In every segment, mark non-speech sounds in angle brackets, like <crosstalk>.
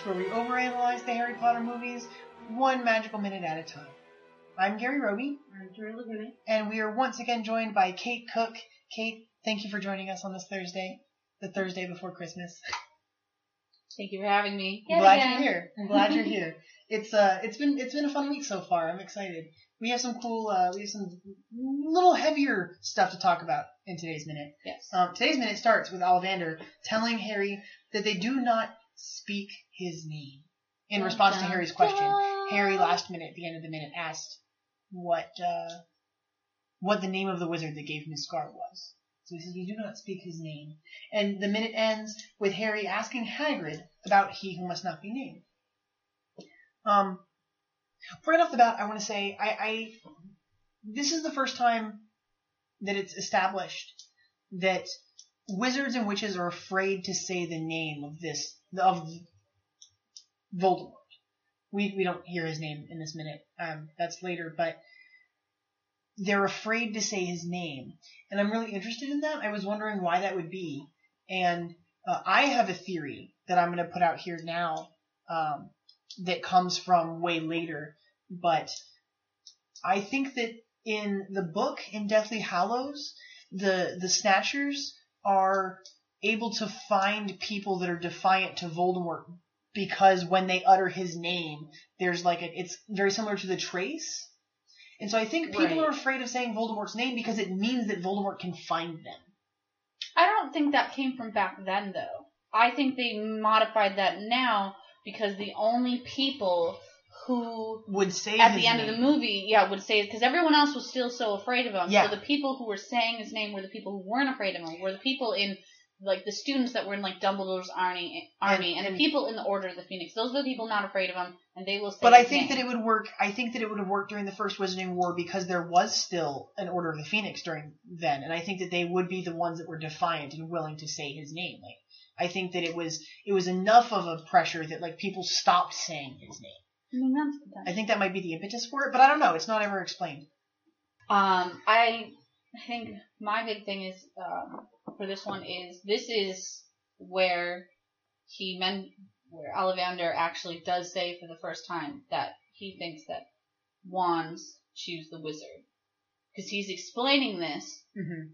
Podcast where we overanalyze the Harry Potter movies one magical minute at a time. I'm Gary Roby, I'm Drew Laguna. and we are once again joined by Kate Cook. Kate, thank you for joining us on this Thursday, the Thursday before Christmas. Thank you for having me. I'm glad you're here. I'm glad you're here. <laughs> It's uh, it's been it's been a fun week so far. I'm excited. We have some cool, uh, we have some little heavier stuff to talk about in today's minute. Yes. Um, today's minute starts with Ollivander telling Harry that they do not speak his name. In response to Harry's question. Harry last minute, at the end of the minute, asked what uh, what the name of the wizard that gave him his scar was. So he says, "We do not speak his name." And the minute ends with Harry asking Hagrid about he who must not be named. Um, right off the bat, I want to say I, I this is the first time that it's established that wizards and witches are afraid to say the name of this of Voldemort. We we don't hear his name in this minute. Um, that's later, but they're afraid to say his name, and I'm really interested in that. I was wondering why that would be, and uh, I have a theory that I'm going to put out here now um, that comes from way later, but I think that in the book in Deathly Hallows, the the Snatchers are able to find people that are defiant to Voldemort because when they utter his name, there's like a, it's very similar to the trace. And so I think people Right. are afraid of saying Voldemort's name because it means that Voldemort can find them. I don't think that came from back then, though. I think they modified that now because the only people who, Would say at the end name. of the movie, yeah, would say it because everyone else was still so afraid of him. Yeah. So the people who were saying his name were the people who weren't afraid of him. Were the people in like the students that were in like Dumbledore's army, army, and, and- the people in the Order of the Phoenix. Those are the people not afraid of him, and they will say. But I think name. that it would work. I think that it would have worked during the first Wizarding War because there was still an Order of the Phoenix during then, and I think that they would be the ones that were defiant and willing to say his name. Like, I think that it was it was enough of a pressure that like people stopped saying his name. I mean, that's I think that might be the impetus for it, but I don't know. It's not ever explained. Um, I I think my big thing is um, for this one is this is where he meant where Ollivander actually does say for the first time that he thinks that wands choose the wizard because he's explaining this hmm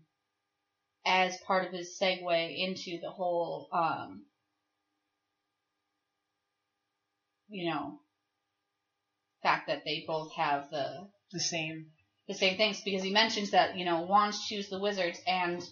as part of his segue into the whole um, you know fact that they both have the The same. the same things because he mentions that you know wands choose the wizards and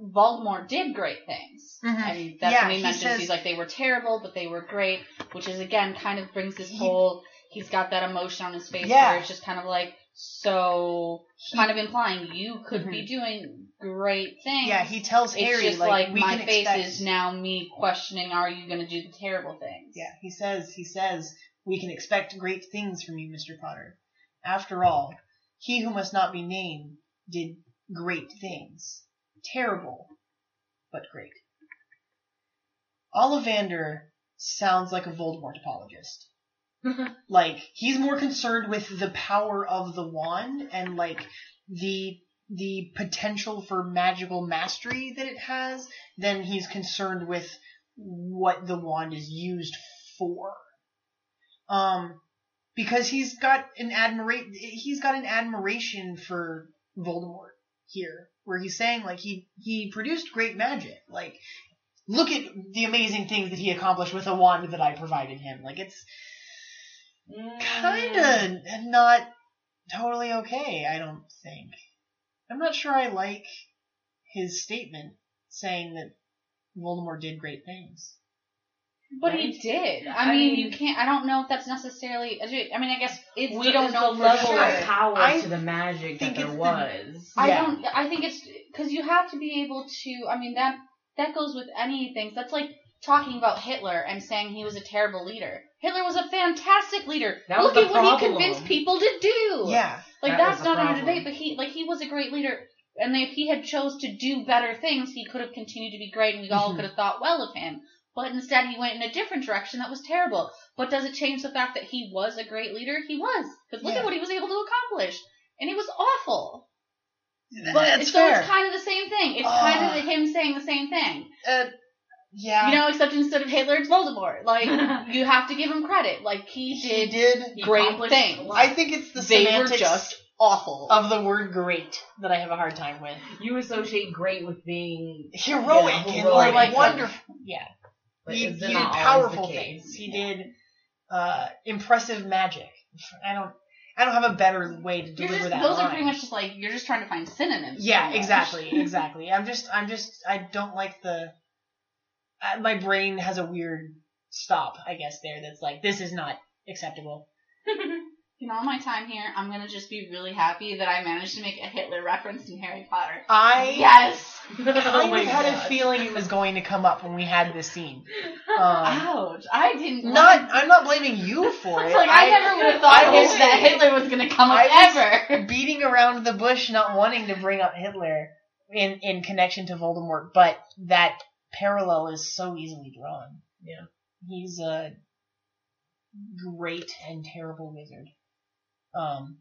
Voldemort did great things. Mhm. And that's Yeah, when he, he mentions says- he's like they were terrible, but they were great, which is again kind of brings this He- whole he's got that emotion on his face Yeah. where it's just kind of like so He- kind of implying you could be Mhm. doing great things. Yeah, he tells it's Harry like, like, we my face expect. is now me questioning are you going to do the terrible things? Yeah, he says he says we can expect great things from you, Mr. Potter. After all, he who must not be named did great things. Terrible, but great. Ollivander sounds like a Voldemort apologist. <laughs> like he's more concerned with the power of the wand and like the the potential for magical mastery that it has than he's concerned with what the wand is used for. Um, because he's got an admira- he's got an admiration for Voldemort here, where he's saying like he he produced great magic. Like, look at the amazing things that he accomplished with a wand that I provided him. Like it's kind of not totally okay. I don't think. I'm not sure I like his statement saying that Voldemort did great things. But right? he did. I, I mean, mean- you can't. I don't know if that's necessarily. I mean, I guess It's we the- don't know the for level sure. of power I to the magic that there it's the- was. I Yeah. don't. I think it's because you have to be able to. I mean that that goes with anything. That's like talking about Hitler and saying he was a terrible leader. Hitler was a fantastic leader. That Look the at what he convinced people to do. Yeah. Like That that's not under debate. But he like he was a great leader. And if he had chose to do better things, he could have continued to be great, and we all Mhm. could have thought well of him. But instead, he went in a different direction that was terrible. But does it change the fact that he was a great leader? He was, because look Yeah. at what he was able to accomplish, and he was awful. But That's so fair. it's kind of the same thing. It's Ugh. kind of him saying the same thing. Uh, yeah. You know, except instead of Hitler, it's Voldemort. Like <laughs> you have to give him credit. Like he he did did. He great things. I think it's the they were just awful. of the word "great" that I have a hard time with. you associate great with being Heroic Yeah, and heroic. like Like, wonderful. Yeah. But he, he did powerful things. He did uh, impressive magic. I don't. I don't have a better way to deliver just, that those line. are pretty much just like you're just trying to find synonyms. Yeah, exactly, <laughs> exactly. I'm just, I'm just, I don't like the. Uh, my brain has a weird stop, I guess. There, that's like this is not acceptable. <laughs> In all my time here, I'm gonna just be really happy that I managed to make a Hitler reference in Harry Potter. I Yes. <laughs> kind oh had God. a feeling it was going to come up when we had this scene. Um, Ouch! I didn't. not, I'm not blaming you for it. Like I, never would have thought I Hitler- was- that Hitler was gonna come up I was- ever. <laughs> beating around the bush, not wanting to bring up Hitler in in connection to Voldemort, but that parallel is so easily drawn. Yeah. he's a great and terrible wizard. Um,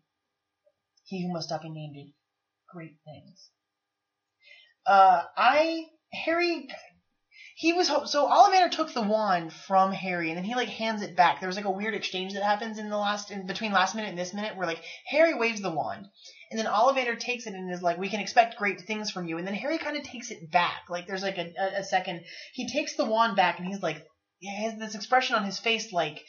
he who must not be named did great things. Uh, I Harry. He was so Ollivander took the wand from Harry and then he like hands it back. There was like a weird exchange that happens in the last in between last minute and this minute where like Harry waves the wand and then Ollivander takes it and is like, "We can expect great things from you." And then Harry kind of takes it back. Like there's like a, a, a second. He takes the wand back and he's like, he has this expression on his face like,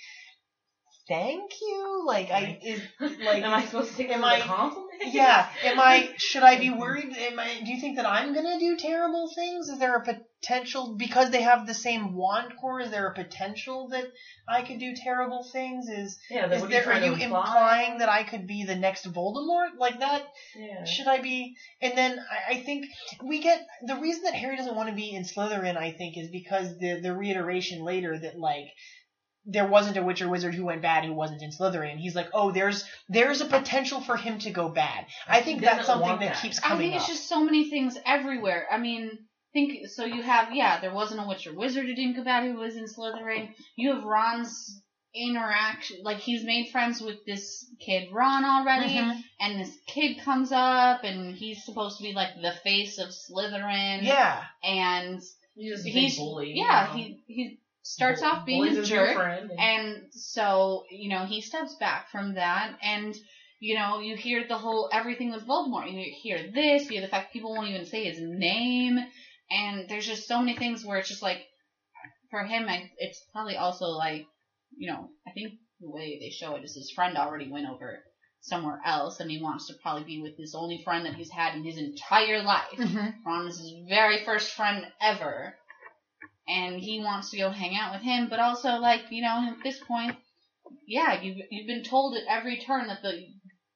"Thank you." Like I is <laughs> like am I supposed to take am it as a I- compliment? <laughs> yeah. Am I? <laughs> Should I be worried? Am I? Do you think that I'm gonna do terrible things? Is there a potential because they have the same wand core? Is there a potential that I could do terrible things? Is Yeah, is there? are you, you trying to imply? implying that I could be the next Voldemort? Like that? Yeah. Should I be? And then I, I think we get the reason that Harry doesn't want to be in Slytherin. I think is because the the reiteration later that like there wasn't a witch or wizard who went bad who wasn't in Slytherin. He's like, oh, there's there's a potential for him to go bad. I think He doesn't that's something that that. keeps coming. I think it's up. just so many things everywhere. I mean, think so. You have yeah, there wasn't a witch or wizard who didn't go bad who was in Slytherin. You have Ron's interaction, like he's made friends with this kid Ron already, Mhm. and this kid comes up, and he's supposed to be like the face of Slytherin. Yeah, and He's just a he's big bully. yeah, you know? he he starts off being bullies a his jerk. and- And so, you know, he steps back from that and you know, you hear the whole everything with Voldemort. You hear this, you hear the fact people won't even say his name, and there's just so many things where it's just like, for him, I, it's probably also like, you know, I think the way they show it is his friend already went over somewhere else, and he wants to probably be with his only friend that he's had in his entire life. Mm-hmm. Ron is his very first friend ever, and he wants to go hang out with him. But also, like you know, at this point, yeah, you've you've been told at every turn that the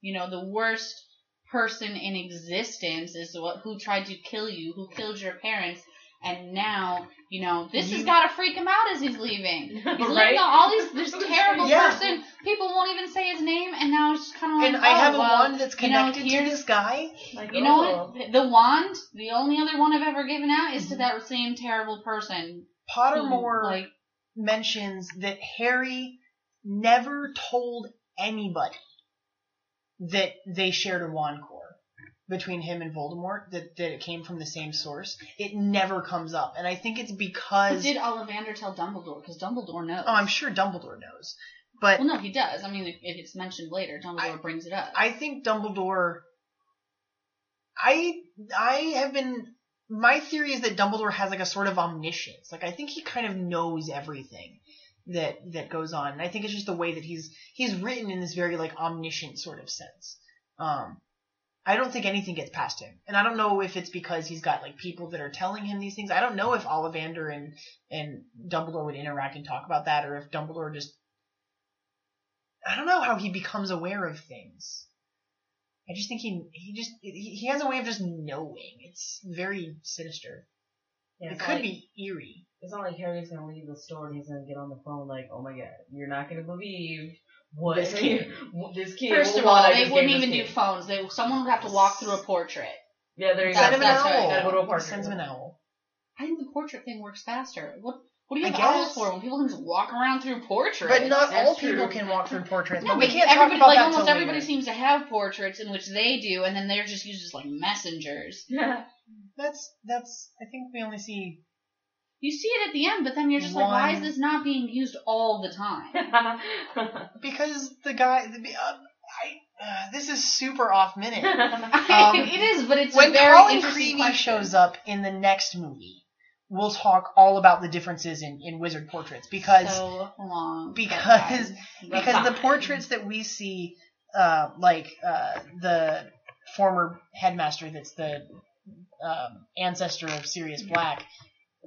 you know the worst person in existence is what who tried to kill you, who killed your parents. And now, you know, this has got to freak him out as he's leaving. <laughs> He's Right? leaving all these, this <laughs> terrible Yeah. person. People won't even say his name, and now it's kind of like, and I have oh, a well, wand that's you know, connected to this guy. Like, you know oh. what? The wand, the only other one I've ever given out is to Mhm. that same terrible person. who, Pottermore like, mentions that Harry never told anybody that they shared a wand core between him and Voldemort, that, that it came from the same source. It never comes up. And I think it's but because. did Ollivander tell Dumbledore? Because Dumbledore knows. oh, I'm sure Dumbledore knows. But Well, no, he does. I mean, if, if it's mentioned later, Dumbledore brings it up. I think Dumbledore. I I have been. My theory is that Dumbledore has like a sort of omniscience. Like I think he kind of knows everything that that goes on, and I think it's just the way that he's he's written in this very like omniscient sort of sense. Um, I don't think anything gets past him. And I don't know if it's because he's got like people that are telling him these things. I don't know if Ollivander and and Dumbledore would interact and talk about that, or if Dumbledore just I don't know how he becomes aware of things. I just think he he just he, has a way of just knowing. It's very sinister. Yeah, it could like- be eerie. It's not like Harry's gonna leave the store and he's gonna get on the phone like, "Oh my god, you're not gonna believe what This kid. this kid." First of all, they wouldn't even do phones. They someone would have to walk through a portrait. Yeah, there you That's- Send him go. an that's right. owl. Gotta go to a portrait. Sends him an owl. I think the portrait thing works faster. What what do you I have owls for when people can just walk around through portraits? But not That's all true. people can walk through portraits. No, but we can't talk everybody, about like that almost till everybody later. seems to have portraits in which they do, and then they're just used as like messengers. That's that's. I think we only see. You see it at the end, but then you're just like, why is One- this not being used all the time? <laughs> Because the guy, the, uh, I, uh, this is super off minute. <laughs> <laughs> it is, but it's when a very Colin interesting Creevey question. shows up in the next movie, we'll talk all about the differences in, in wizard portraits because so long. because- because the portraits that we see, uh, like uh, the former headmaster that's the um, ancestor of Sirius Black,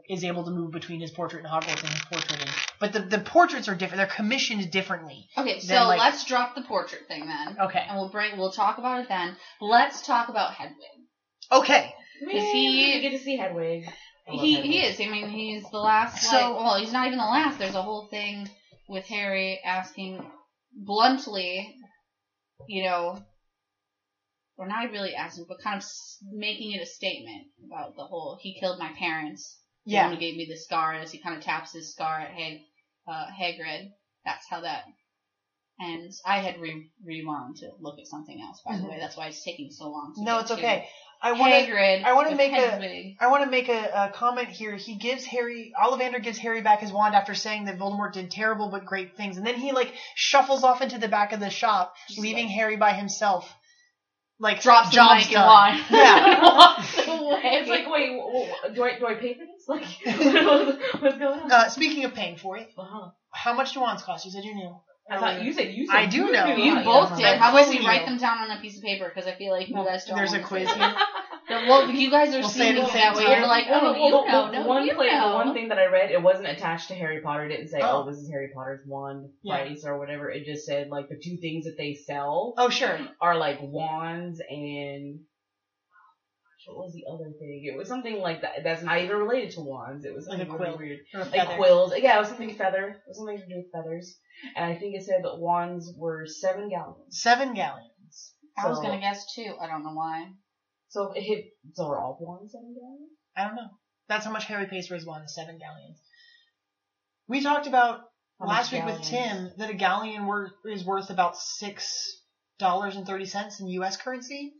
is able to move between his portrait in Hogwarts and his portrait in. But the, the portraits are different. They're commissioned differently. Okay, so then, like- let's drop the portrait thing then, Okay. and we'll bring we'll talk about it then. Let's talk about Hedwig. Okay. Is he- You get to see Hedwig. He Hedwig. he is. I mean, he's the last. So- like, well, he's not even the last. There's a whole thing with Harry asking bluntly, you know, or not really asking, but kind of making it a statement about the whole "he killed my parents." The one Yeah. who gave me the scar as he kind of taps his scar at Hag, uh, Hagrid. That's how that. And I had re- rewound to look at something else. By the Mhm. way, that's why it's taking so long. To No, it's to okay. I want to. I wanna make a- Hedwig. I want to make a, a comment here. He gives Harry, Ollivander gives Harry back his wand after saying that Voldemort did terrible but great things, and then he like shuffles off into the back of the shop, leaving like- Harry by himself. Like drops the job's mic done. and walks, <laughs> Yeah. walks away. It's like, wait, w- w- do I do I pay for this? Like, <laughs> what's going on? Uh, speaking of paying for it, uh-huh. how much do wands cost? You said you knew. I thought you said you said I do you know. knew. you both yeah. did. How about we quizzing write them down on a piece of paper? Because I feel like you Well, guys don't. There's a wanna quiz say here. <laughs> that. Well, you guys are We'll seeing it the that same way. You're like, oh, well, you well, know, the no, one you play, know. the one thing that I read, it wasn't attached to Harry Potter. It didn't say, Oh. oh, this is Harry Potter's wand Yeah. price or whatever. It just said like the two things that they sell Oh sure. are like wands and what was the other thing? It was something like that. That's not even related to wands. It was Like a something quill. really weird. A Like quills. Yeah, it was something feather. It was something to do with feathers. And I think it said that wands were seven gallons. Seven galleons. I was gonna guess two. I don't know why. So it hit. So are all wands seven gallons? I don't know. That's how much Harry pays for his wand. Seven galleons. We talked about How last much week with? Tim that a galleon wor- is worth about six dollars and thirty cents in U.S. currency.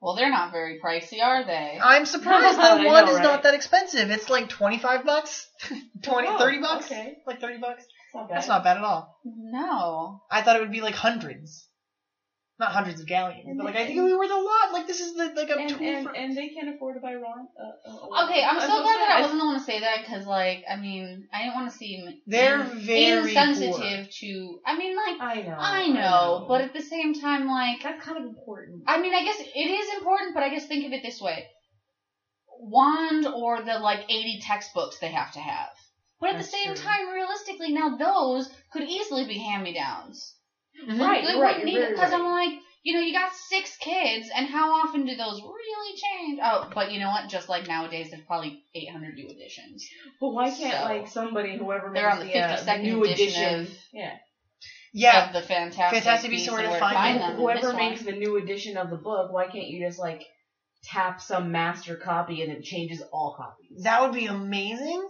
Well, they're not very pricey, are they? <laughs> I'm surprised <laughs> I that know, one is right? not that expensive. It's like 25 bucks, <laughs> 20, Oh, 30 bucks, okay. like 30 bucks. It's not. That's not bad at all. No. I thought it would be like hundreds. Not hundreds of galleons, but like I think it would be worth a lot. Like this is the, like a and, tool and, for- and they can't afford to buy Ron. Uh, uh, Okay, I'm so so glad that I wasn't the one to say that because, like, I mean, I didn't want to seem They're in- very insensitive to. I mean, like, I know. I know, but at the same time, like, that's kind of important. I mean, I guess it is important, but I guess think of it this way: wand or the like 80 textbooks they have to have. But at That's the same true. time, realistically, now those could easily be hand-me-downs. Mhm. Right, They you're right, wouldn't need you're because I'm like, you know, you got six kids, and how often do those really change? Oh, but you know what? Just like nowadays, there's probably 800 new editions. But why can't So- like somebody, whoever They're makes on the the, uh, 52nd new edition edition, of- yeah, yeah. of the Fantastic, Fantastic Beasts Beasts Where to Find Find Them. them. whoever makes one. the new edition of the book, why can't you just like tap some master copy and it changes all copies? That would be amazing.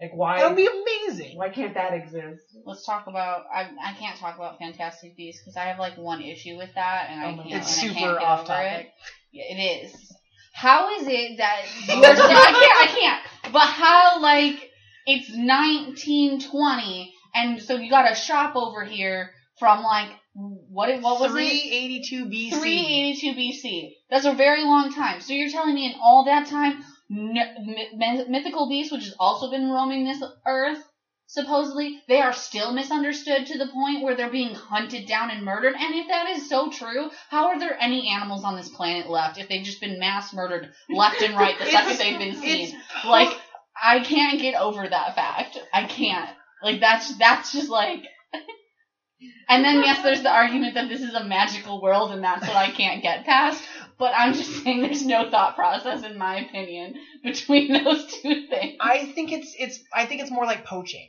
Like why? That would be amazing. why can't that exist? Let's talk about. I I can't talk about Fantastic Beasts because I have like one issue with that, and I Oh can't. God. It's and I super can't get off topic. It. Yeah, it is. How is it that <laughs> you're I can't I can't. But how like it's 1920, and so you got a shop over here from like what what was it? 382 BC. 382 BC. That's a very long time. So you're telling me in all that time, n- my- mythical beasts, which has also been roaming this earth supposedly, they are still misunderstood to the point where they're being hunted down and murdered. And if that is so true, how are there any animals on this planet left if they've just been mass murdered left and right the second <laughs> they've been seen? Like, I can't get over that fact. I can't. Like, that's, that's just like, <laughs> and then yes, there's the argument that this is a magical world and that's what I can't get past. But I'm just saying there's no thought process, in my opinion, between <laughs> those two things. I think it's it's I think it's more like poaching.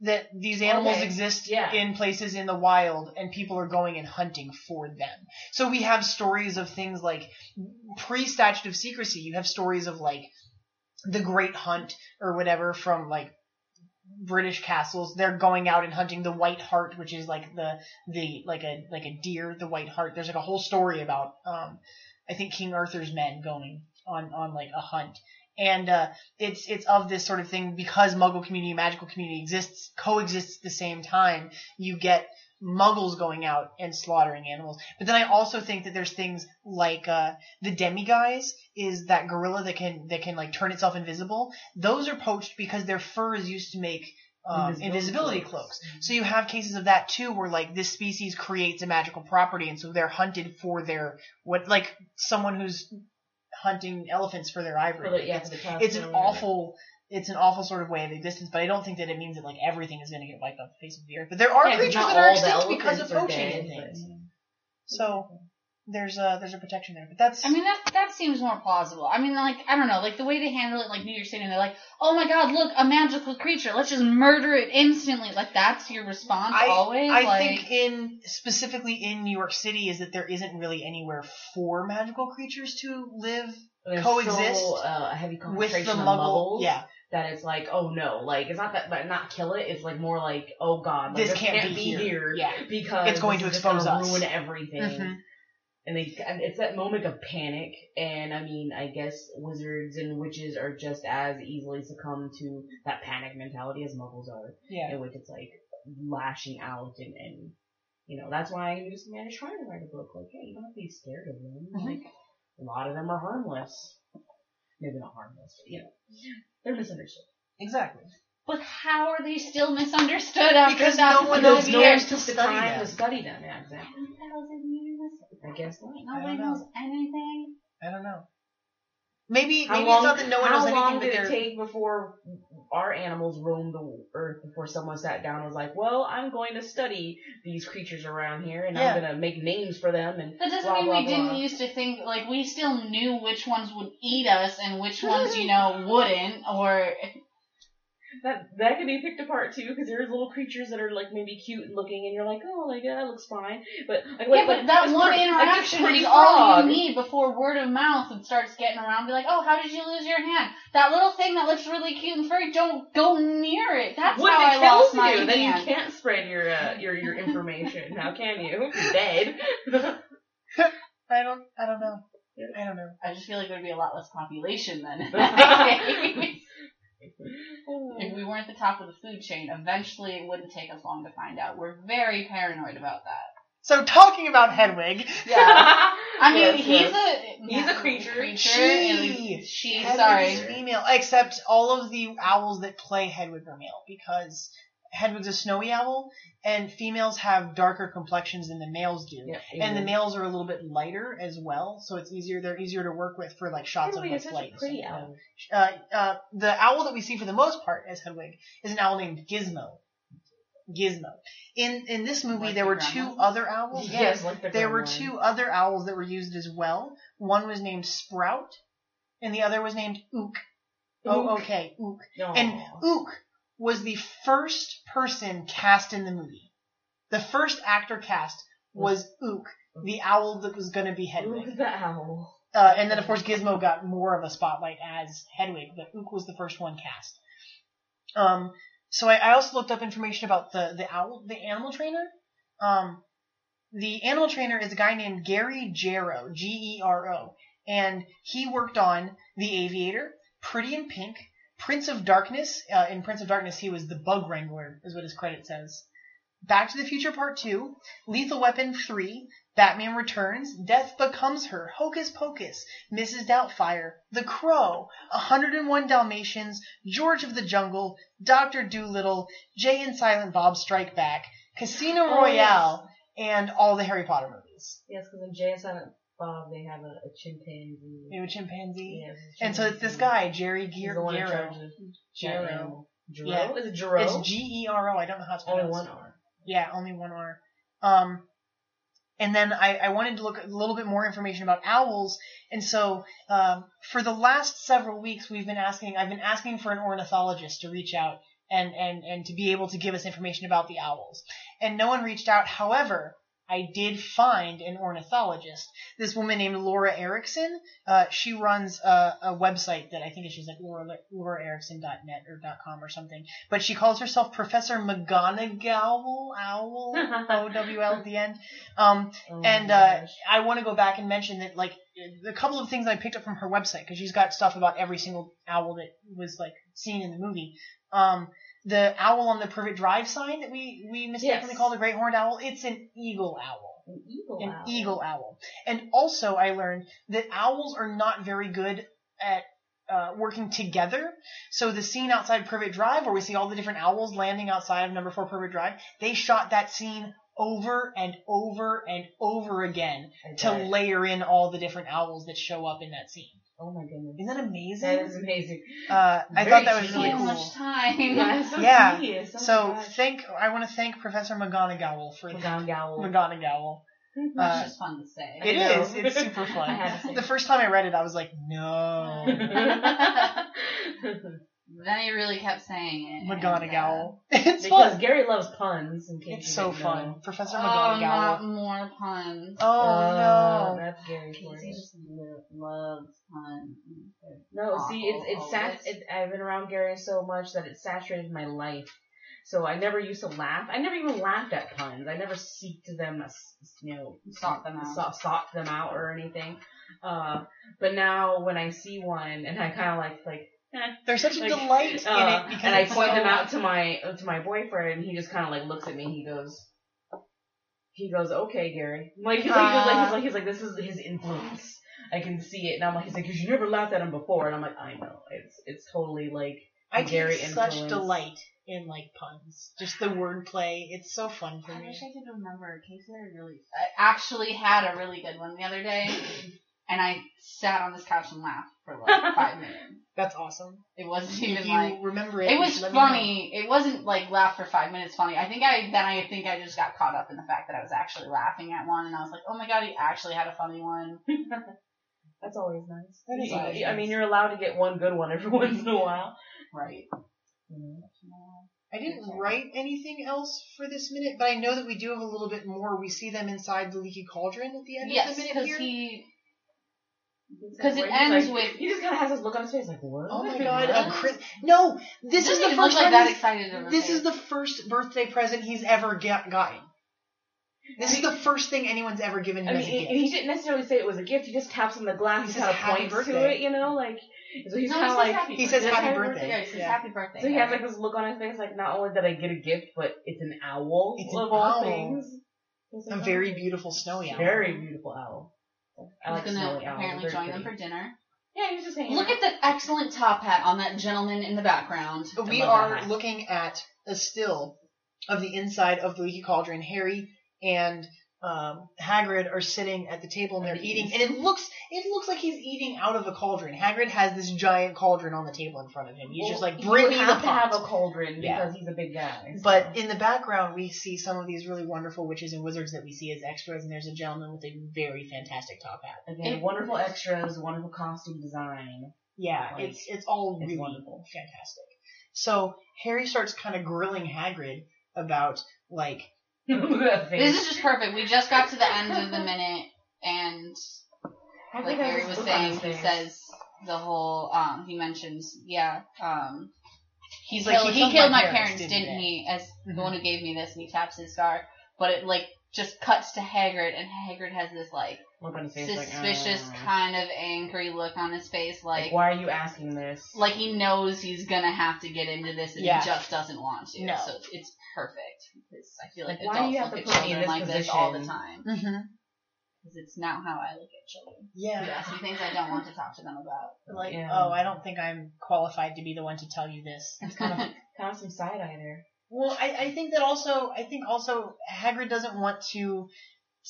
That these animals Okay. exist Yeah. in places in the wild and people are going and hunting for them. So we have stories of things like pre statute of secrecy, you have stories of like the Great Hunt or whatever from like British castles. They're going out and hunting the white hart, which is like the the like a like a deer, the white hart. There's like a whole story about um I think King Arthur's men going on on like a hunt. And uh, it's it's of this sort of thing because Muggle community magical community exists coexists at the same time. You get Muggles going out and slaughtering animals, but then I also think that there's things like uh, the demiguise is that gorilla that can that can like turn itself invisible. Those are poached because their fur is used to make um, Invisibility invisibility cloaks. cloaks. So you have cases of that too, where like this species creates a magical property, and so they're hunted for their what like someone who's hunting elephants for their ivory. Yeah, It's- the it's an awful it's an awful sort of way of existence, but I don't think that it means that like everything is going to get wiped off the face of the earth. But there are Yeah, 'cause creatures that are extinct because of poaching and things. but- So there's a there's a protection there, but that's I mean, that that seems more plausible. I mean, like I don't know, like the way they handle it, like New York City, and they're like, "Oh my God, look, a magical creature! Let's just murder it instantly!" Like that's your response I, always. I like, think in specifically in New York City is that there isn't really anywhere for magical creatures to live There's coexist so, uh, heavy with the muggle. muggles Yeah, that it's like, oh no, like it's not that, but not kill it. It's like more like, oh god, like, This this can't be here. Yeah. because It's going to expose gonna us. ruin everything. Mhm. And they, and it's that moment of panic, and I mean, I guess wizards and witches are just as easily succumb to that panic mentality as muggles are, yeah. in which it's like lashing out and, and you know, that's why I just managed trying to write a book like, hey, you don't have to be scared of them. Mhm. Like, a lot of them are harmless. Maybe not harmless, but you know, they're misunderstood. Exactly. but how are they still misunderstood after Because that? no one five knows no years one years? to took the study time them. to study them. Yeah, exactly. Ten thousand years. I guess not. Nobody knows anything. I don't know. Maybe How maybe long, it's not that no one how knows long anything, but did it take before our animals roamed the earth before someone sat down and was like, well, I'm going to study these creatures around here and Yeah. I'm going to make names for them and That doesn't blah, mean blah, we didn't used to think like we still knew which ones would eat us and which ones you know wouldn't. Or that that can be picked apart too because there's little creatures that are like maybe cute looking and you're like, oh, like yeah, that looks fine, but like, yeah, like, but that this one pretty- interaction pretty is all you need before word of mouth and starts getting around. Be like, oh, how did you lose your hand? That little thing that looks really cute and furry. Don't go near it. That's What how if I it lost kills my you? Then you can't spread your uh, your your information. How can you? You're dead. <laughs> I don't I don't know. I don't know. I just feel like there would be a lot less population then. <laughs> <laughs> if oh. we weren't the top of the food chain, eventually it wouldn't take us long to find out. We're very paranoid about that. So talking about Hedwig, Yeah. <laughs> I mean, Yes, he's yes. a He's a creature. Creature. She. she. Hedwig Sorry. female, except all of the owls that play Hedwig are male because Hedwig's a snowy owl, and females have darker complexions than the males do. Yeah, And the males are a little bit lighter as well, so it's easier. They're easier to work with for like shots Hedwig of like a pretty owl. Uh, uh, the owl that we see for the most part as Hedwig is an owl named Gizmo. Gizmo. In in this movie, Like there the were two other owls. Yes, like the There were two other owls that were used as well. One was named Sprout, and the other was named Ook. Oh, Ook. okay, Ook. Aw. And Ook was the first person cast in the movie. The first actor cast was Ook, the owl that was going to be Hedwig. Look at the owl. Uh, and then, of course, Gizmo got more of a spotlight as Hedwig, but Ook was the first one cast. Um, so I, I also looked up information about the, the owl, the animal trainer. Um, the animal trainer is a guy named Gary Gero, G-E-R-O, and he worked on The Aviator, Pretty in Pink, Prince of Darkness. Uh, in Prince of Darkness, he was the Bug Wrangler, is what his credit says. Back to the Future Part 2, Lethal Weapon 3, Batman Returns, Death Becomes Her, Hocus Pocus, Mrs. Doubtfire, The Crow, 101 Dalmatians, George of the Jungle, Doctor Dolittle, Jay and Silent Bob Strike Back, Casino Oh, Royale, and all the Harry Potter movies. Yes, because in Jay and Silent Bob they have a, a chimpanzee. You know, chimpanzee. Yeah, it's a And so it's this guy, Jerry Gear the one in Gero. charge of Gero. that. Gero? Yeah. Is it Gero? It's G E R O. I don't know how it's Only one R. Yeah, only one R. Um, and then I, I wanted to look at a little bit more information about owls. And so, um, for the last several weeks, we've been asking, I've been asking for an ornithologist to reach out and, and, and to be able to give us information about the owls. And no one reached out. However, I did find an ornithologist. This woman named Laura Erickson. Uh, she runs a, a website that I think is just like Laura, LauraErickson.net or dot .com or something. But she calls herself Professor McGonagall, owl, <laughs> O-W-L at the end. Um, Oh and uh. I want to go back and mention that, like, a couple of things I picked up from her website because she's got stuff about every single owl that was like seen in the movie. Um, the owl on the Privet Drive sign that we we mistakenly Yes. call the great horned owl, it's an eagle owl. an eagle An owl. eagle owl. And also, I learned that owls are not very good at uh, working together. So the scene outside Privet Drive, where we see all the different owls landing outside of Number Four Privet Drive, they shot that scene over and over and over again I to layer in all the different owls that show up in that scene. Oh my goodness. Isn't that amazing? That is amazing. uh, I thought that was tedious. really so cool. much time. Yeah, <laughs> so Yeah. tedious. Oh So thank I want to thank Professor McGonagall for <laughs> McGonagall. McGonagall. That's Uh, just fun to say. It I know. is. It's <laughs> super fun. I had to say The first time I read it, I was like, no. Then he really kept saying it. and, McGonagall. <laughs> It's because fun. Gary loves puns. In case It's so fun. know. Professor uh, Oh, not more puns. Oh, Uh, no. That's Gary for you. just loves puns. No, see, it's it's sat. It, I've been around Gary so much that it saturated my life. So I never used to laugh. I never even laughed at puns. I never seeked them, s- s- you know, Sought them out. sought, sought them out or anything. Uh, but now when I see one and I kind of like like. There's such a like, delight uh, in it because and I point so- them out to my to my boyfriend, and he just kind of like looks at me. He goes, he goes, "Okay, Gary." Like he's like, he's like he's like he's like this is his influence. I can see it, and I'm like, he's like, "Cause you never laughed at him before," and I'm like, "I know, it's it's totally like I Gary take such delight in like puns. Just the wordplay. It's so fun for I me. I wish I could remember. Casey had a really, I actually had a really good one the other day, and I sat on this couch and laughed for like five <laughs> minutes. That's awesome. It wasn't If even you like remember it, it was let me know. funny. It wasn't like laugh for five minutes funny. I think I then I think I just got caught up in the fact that I was actually laughing at one, and I was like, oh my god, he actually had a funny one. <laughs> that's always nice. That is always I mean, you're allowed to get one good one every <laughs> once in a while. Right. I didn't write anything else for this minute, but I know that we do have a little bit more. We see them inside the leaky cauldron at the end Yes, of the minute because here. he. Because it ends like- with. He just kind of has this look on his face, like, what? Oh my god, What? a cri- No, this is the first look time that excited This is the first birthday present he's ever get, gotten. This is the first thing anyone's ever given him I mean, as a he, gift. he didn't necessarily say it was a gift. He just taps on the glass He and says, kind of "Happy points to birthday." it, you know, like so he's No, kind of he says like happy He says birthday. happy Yeah, birthday. Yeah, he says Yeah. happy birthday. So he has like this look on his face, like not only did I get a gift, but it's an owl It's an all owl. things. It's a very beautiful snowy owl. very beautiful owl. I like He's gonna apparently They're join them for dinner. Yeah, he was just hanging Look out. at the excellent top hat on that gentleman in the background. We are looking at a still of the inside of the leaky cauldron. Harry and um, Hagrid are sitting at the table and they're And eating, and it looks it looks like he's eating out of a cauldron. Hagrid has this giant cauldron on the table in front of him. He's just like, bring me the to have a cauldron Yeah. because he's a big guy. so. But in the background, we see some of these really wonderful witches and wizards that we see as extras, and there's a gentleman with a very fantastic top hat. again, wonderful extras, wonderful costume design. Yeah, Like, it's it's all it's really wonderful. fantastic. So Harry starts kind of grilling Hagrid about like Look at that face. This is just perfect. We just got to the end of the <laughs> minute, and like Harry was saying, he says the whole. Um, he mentions, yeah. Um, he He's like, killed, he he killed my parents, didn't didn't he? As Mhm. the one who gave me this, and he taps his scar. But it like just cuts to Hagrid, and Hagrid has this like look on his face like, suspicious, "Ah." kind of angry look on his face, like, like why are you asking this? like he knows he's gonna have to get into this, and Yeah. he just doesn't want to. No. So it's perfect because I feel like, Like, why do adults you have look to at put me in children this like this all the position? time. mm-hmm. because it's now how I look at children. Yeah. You ask me things I don't want to talk to them about. Like, Yeah. oh, I don't think I'm qualified to be the one to tell you this. It's kind of <laughs> Kind of some side eye there. Well, I, I think that also I think also Hagrid doesn't want to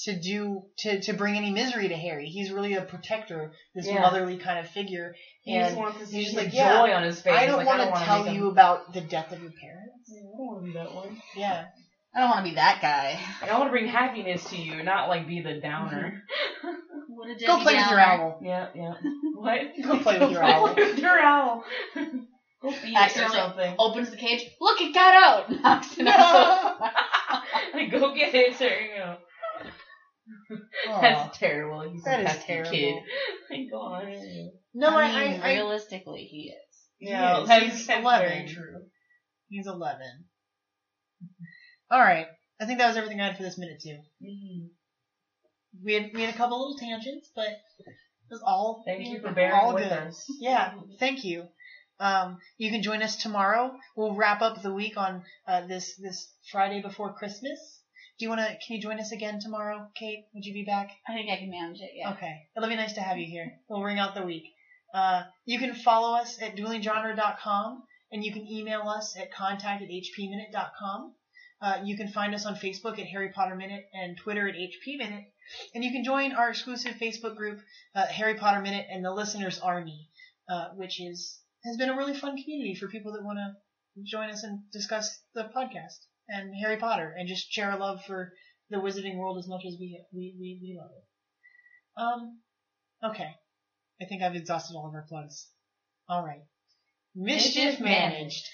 to do to, to bring any misery to Harry. He's really a protector, this Yeah. motherly kind of figure. He just wants to see he's just the like, joy yeah, on his face. I don't like, want I to wanna tell you him- about the death of your parents. Yeah, I don't want to be that one. Yeah. I don't want to be that guy. Like, I want to bring happiness to you, not like be the downer. <laughs> What a Go Debbie play with your owl. yeah, yeah. <laughs> What? Go play with your Go owl. play with your owl. Go <laughs> feed it or something. opens the cage. Look, it got out. Knocks it out. like, go get it. There you go. That's terrible. He's That a is pesky terrible. kid. <laughs> My go on. No, I, I mean, I, I, realistically, he is. yeah, Yes, that's- he's that's eleven. very true. He's eleven. All right, I think that was everything I had for this minute too. Mhm. We had we had a couple little tangents, but it was all Thank you for all bearing with good. us. Yeah, thank you. Um, you can join us tomorrow. We'll wrap up the week on uh, this this Friday before Christmas. Do you want to? Can you join us again tomorrow, Kate? Would you be back? I think I can manage it. Yeah. Okay, it'll be nice to have you here. We'll ring out the week. Uh, you can follow us at duelinggenre.com and you can email us at contact at hpminute.com. Uh, you can find us on Facebook at Harry Potter Minute and Twitter at HP Minute. And you can join our exclusive Facebook group, uh, Harry Potter Minute and the Listeners Army, uh, which is has been a really fun community for people that want to join us and discuss the podcast and Harry Potter and just share a love for the wizarding world as much as we we, we, we love it. Um, okay. I think I've exhausted all of our plugs. All right. Mischief Mischief managed.